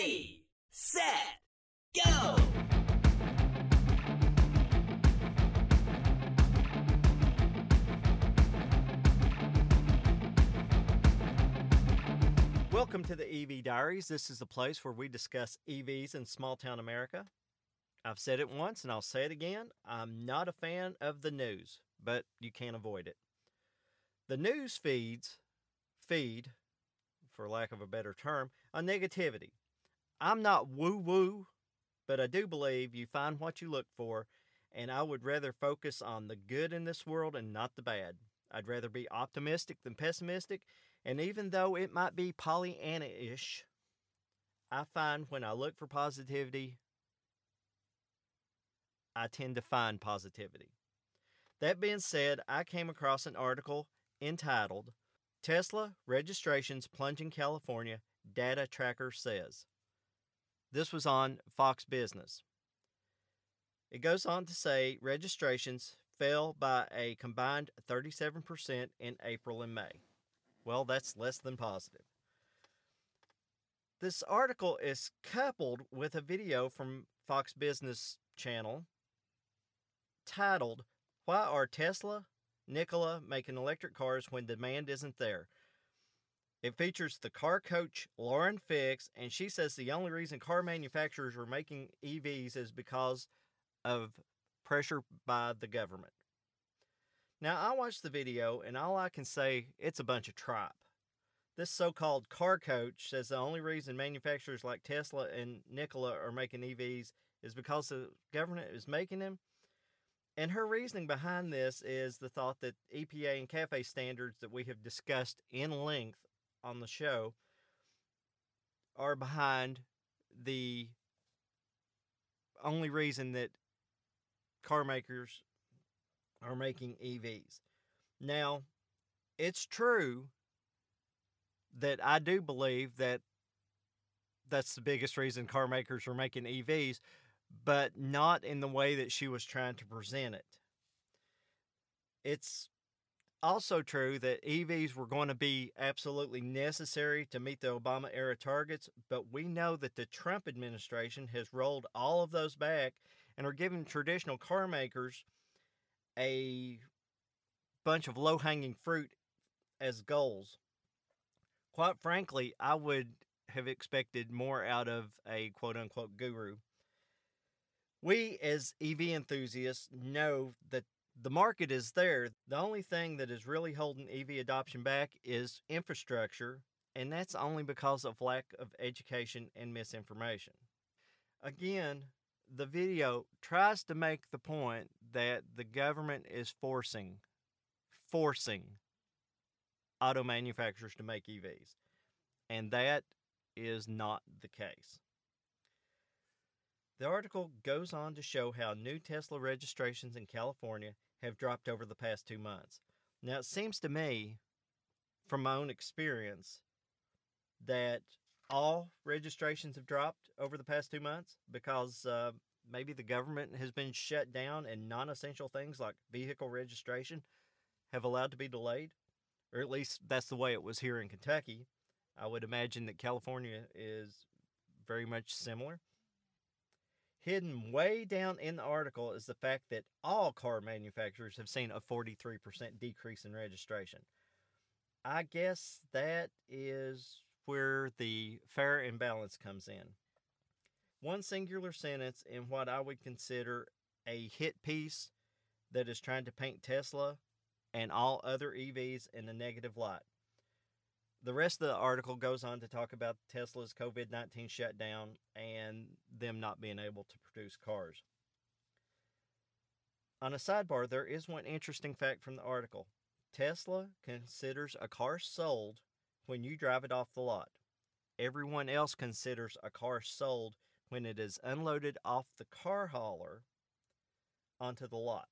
Ready, set, go! Welcome to the EV Diaries. This is the place where we discuss EVs in small town America. I've said it once and I'll say it again. I'm not a fan of the news, but you can't avoid it. The news feeds feed, for lack of a better term, on negativity. I'm not woo woo, but I do believe you find what you look for, and I would rather focus on the good in this world and not the bad. I'd rather be optimistic than pessimistic, and even though it might be Pollyanna ish, I find when I look for positivity, I tend to find positivity. That being said, I came across an article entitled Tesla Registrations Plunging California, Data Tracker Says. This was on Fox Business. It goes on to say registrations fell by a combined 37% in April and May. Well, that's less than positive. This article is coupled with a video from Fox Business Channel titled, Why Are Tesla, Nikola making electric cars when demand isn't there? It features the car coach Lauren Fix, and she says the only reason car manufacturers are making EVs is because of pressure by the government. Now, I watched the video, and all I can say, it's a bunch of tripe. This so called car coach says the only reason manufacturers like Tesla and Nikola are making EVs is because the government is making them. And her reasoning behind this is the thought that EPA and CAFE standards that we have discussed in length on the show are behind the only reason that car makers are making EVs. Now, it's true that I do believe that that's the biggest reason car makers are making EVs, but not in the way that she was trying to present it. It's also true that EVs were going to be absolutely necessary to meet the Obama era targets, but we know that the Trump administration has rolled all of those back and are giving traditional car makers a bunch of low hanging fruit as goals. Quite frankly, I would have expected more out of a quote unquote guru. We, as EV enthusiasts, know that the market is there. The only thing that is really holding EV adoption back is infrastructure, and that's only because of lack of education and misinformation. Again, the video tries to make the point that the government is forcing forcing auto manufacturers to make EVs. And that is not the case. The article goes on to show how new Tesla registrations in California have dropped over the past two months. Now, it seems to me, from my own experience, that all registrations have dropped over the past two months because uh, maybe the government has been shut down and non essential things like vehicle registration have allowed to be delayed. Or at least that's the way it was here in Kentucky. I would imagine that California is very much similar. Hidden way down in the article is the fact that all car manufacturers have seen a 43% decrease in registration. I guess that is where the fair imbalance comes in. One singular sentence in what I would consider a hit piece that is trying to paint Tesla and all other EVs in a negative light. The rest of the article goes on to talk about Tesla's COVID 19 shutdown and them not being able to produce cars. On a sidebar, there is one interesting fact from the article Tesla considers a car sold when you drive it off the lot. Everyone else considers a car sold when it is unloaded off the car hauler onto the lot.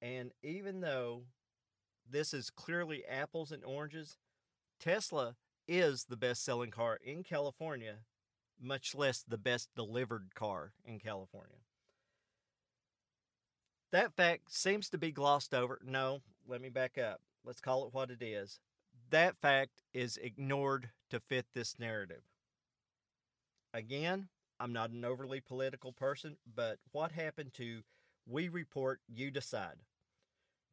And even though this is clearly apples and oranges, Tesla is the best selling car in California, much less the best delivered car in California. That fact seems to be glossed over. No, let me back up. Let's call it what it is. That fact is ignored to fit this narrative. Again, I'm not an overly political person, but what happened to we report, you decide?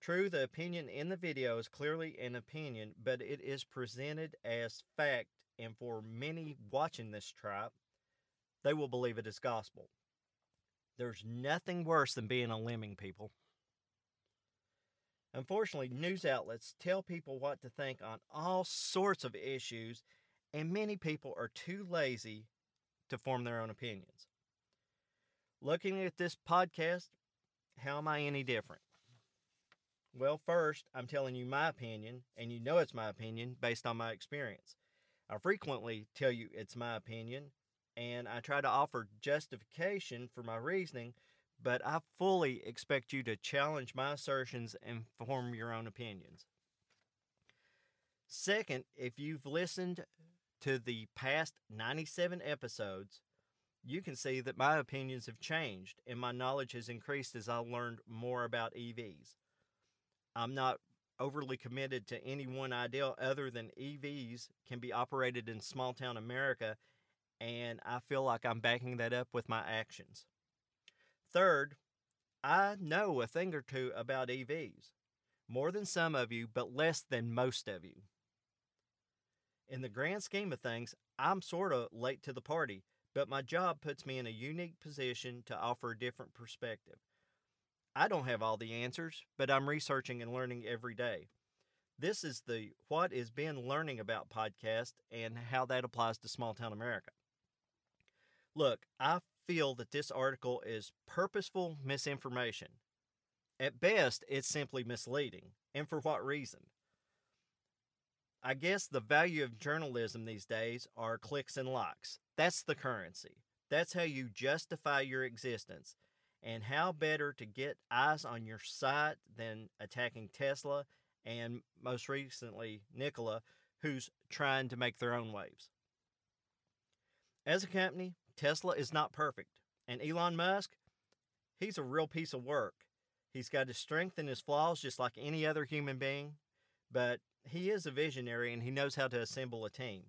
True, the opinion in the video is clearly an opinion, but it is presented as fact, and for many watching this tribe, they will believe it is gospel. There's nothing worse than being a lemming, people. Unfortunately, news outlets tell people what to think on all sorts of issues, and many people are too lazy to form their own opinions. Looking at this podcast, how am I any different? Well, first, I'm telling you my opinion, and you know it's my opinion based on my experience. I frequently tell you it's my opinion, and I try to offer justification for my reasoning, but I fully expect you to challenge my assertions and form your own opinions. Second, if you've listened to the past 97 episodes, you can see that my opinions have changed and my knowledge has increased as I learned more about EVs. I'm not overly committed to any one idea other than EVs can be operated in small town America, and I feel like I'm backing that up with my actions. Third, I know a thing or two about EVs. More than some of you, but less than most of you. In the grand scheme of things, I'm sort of late to the party, but my job puts me in a unique position to offer a different perspective. I don't have all the answers, but I'm researching and learning every day. This is the What is Ben Learning About podcast and how that applies to small town America. Look, I feel that this article is purposeful misinformation. At best, it's simply misleading. And for what reason? I guess the value of journalism these days are clicks and likes. That's the currency. That's how you justify your existence. And how better to get eyes on your site than attacking Tesla and most recently Nikola, who's trying to make their own waves. As a company, Tesla is not perfect. And Elon Musk, he's a real piece of work. He's got his strength and his flaws just like any other human being, but he is a visionary and he knows how to assemble a team.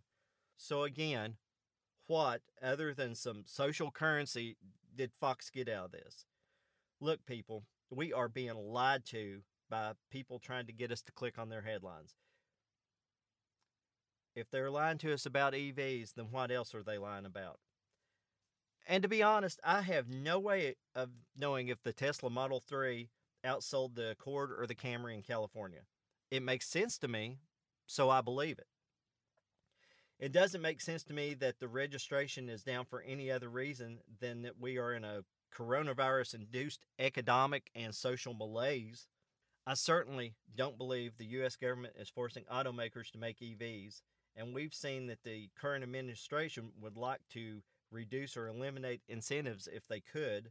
So, again, what, other than some social currency, did Fox get out of this? Look, people, we are being lied to by people trying to get us to click on their headlines. If they're lying to us about EVs, then what else are they lying about? And to be honest, I have no way of knowing if the Tesla Model 3 outsold the Accord or the Camry in California. It makes sense to me, so I believe it. It doesn't make sense to me that the registration is down for any other reason than that we are in a coronavirus induced economic and social malaise. I certainly don't believe the U.S. government is forcing automakers to make EVs, and we've seen that the current administration would like to reduce or eliminate incentives if they could.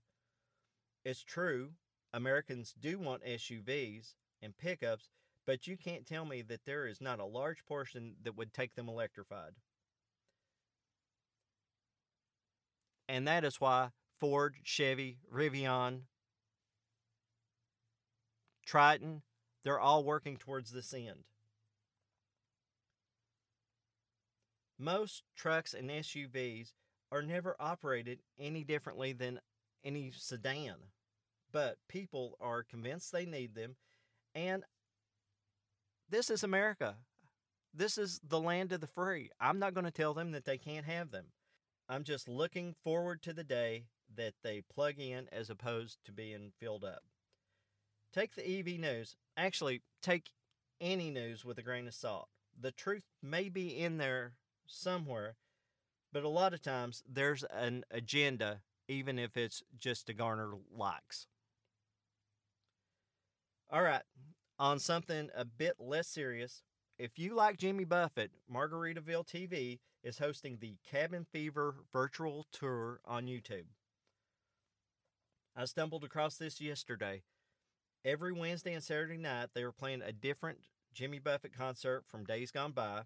It's true, Americans do want SUVs and pickups, but you can't tell me that there is not a large portion that would take them electrified. And that is why Ford, Chevy, Rivian, Triton, they're all working towards this end. Most trucks and SUVs are never operated any differently than any sedan, but people are convinced they need them. And this is America. This is the land of the free. I'm not going to tell them that they can't have them. I'm just looking forward to the day that they plug in as opposed to being filled up. Take the EV news. Actually, take any news with a grain of salt. The truth may be in there somewhere, but a lot of times there's an agenda, even if it's just to garner likes. All right, on something a bit less serious, if you like Jimmy Buffett, Margaritaville TV is hosting the Cabin Fever virtual tour on YouTube. I stumbled across this yesterday. Every Wednesday and Saturday night, they were playing a different Jimmy Buffett concert from days gone by.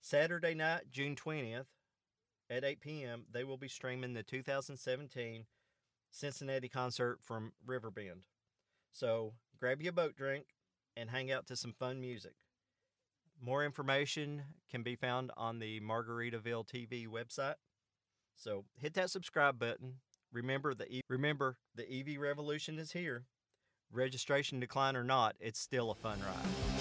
Saturday night, June 20th, at 8 p.m., they will be streaming the 2017 Cincinnati concert from Riverbend. So grab you a boat drink and hang out to some fun music. More information can be found on the Margaritaville TV website. So hit that subscribe button. Remember the e- remember the EV revolution is here. Registration decline or not, it's still a fun ride.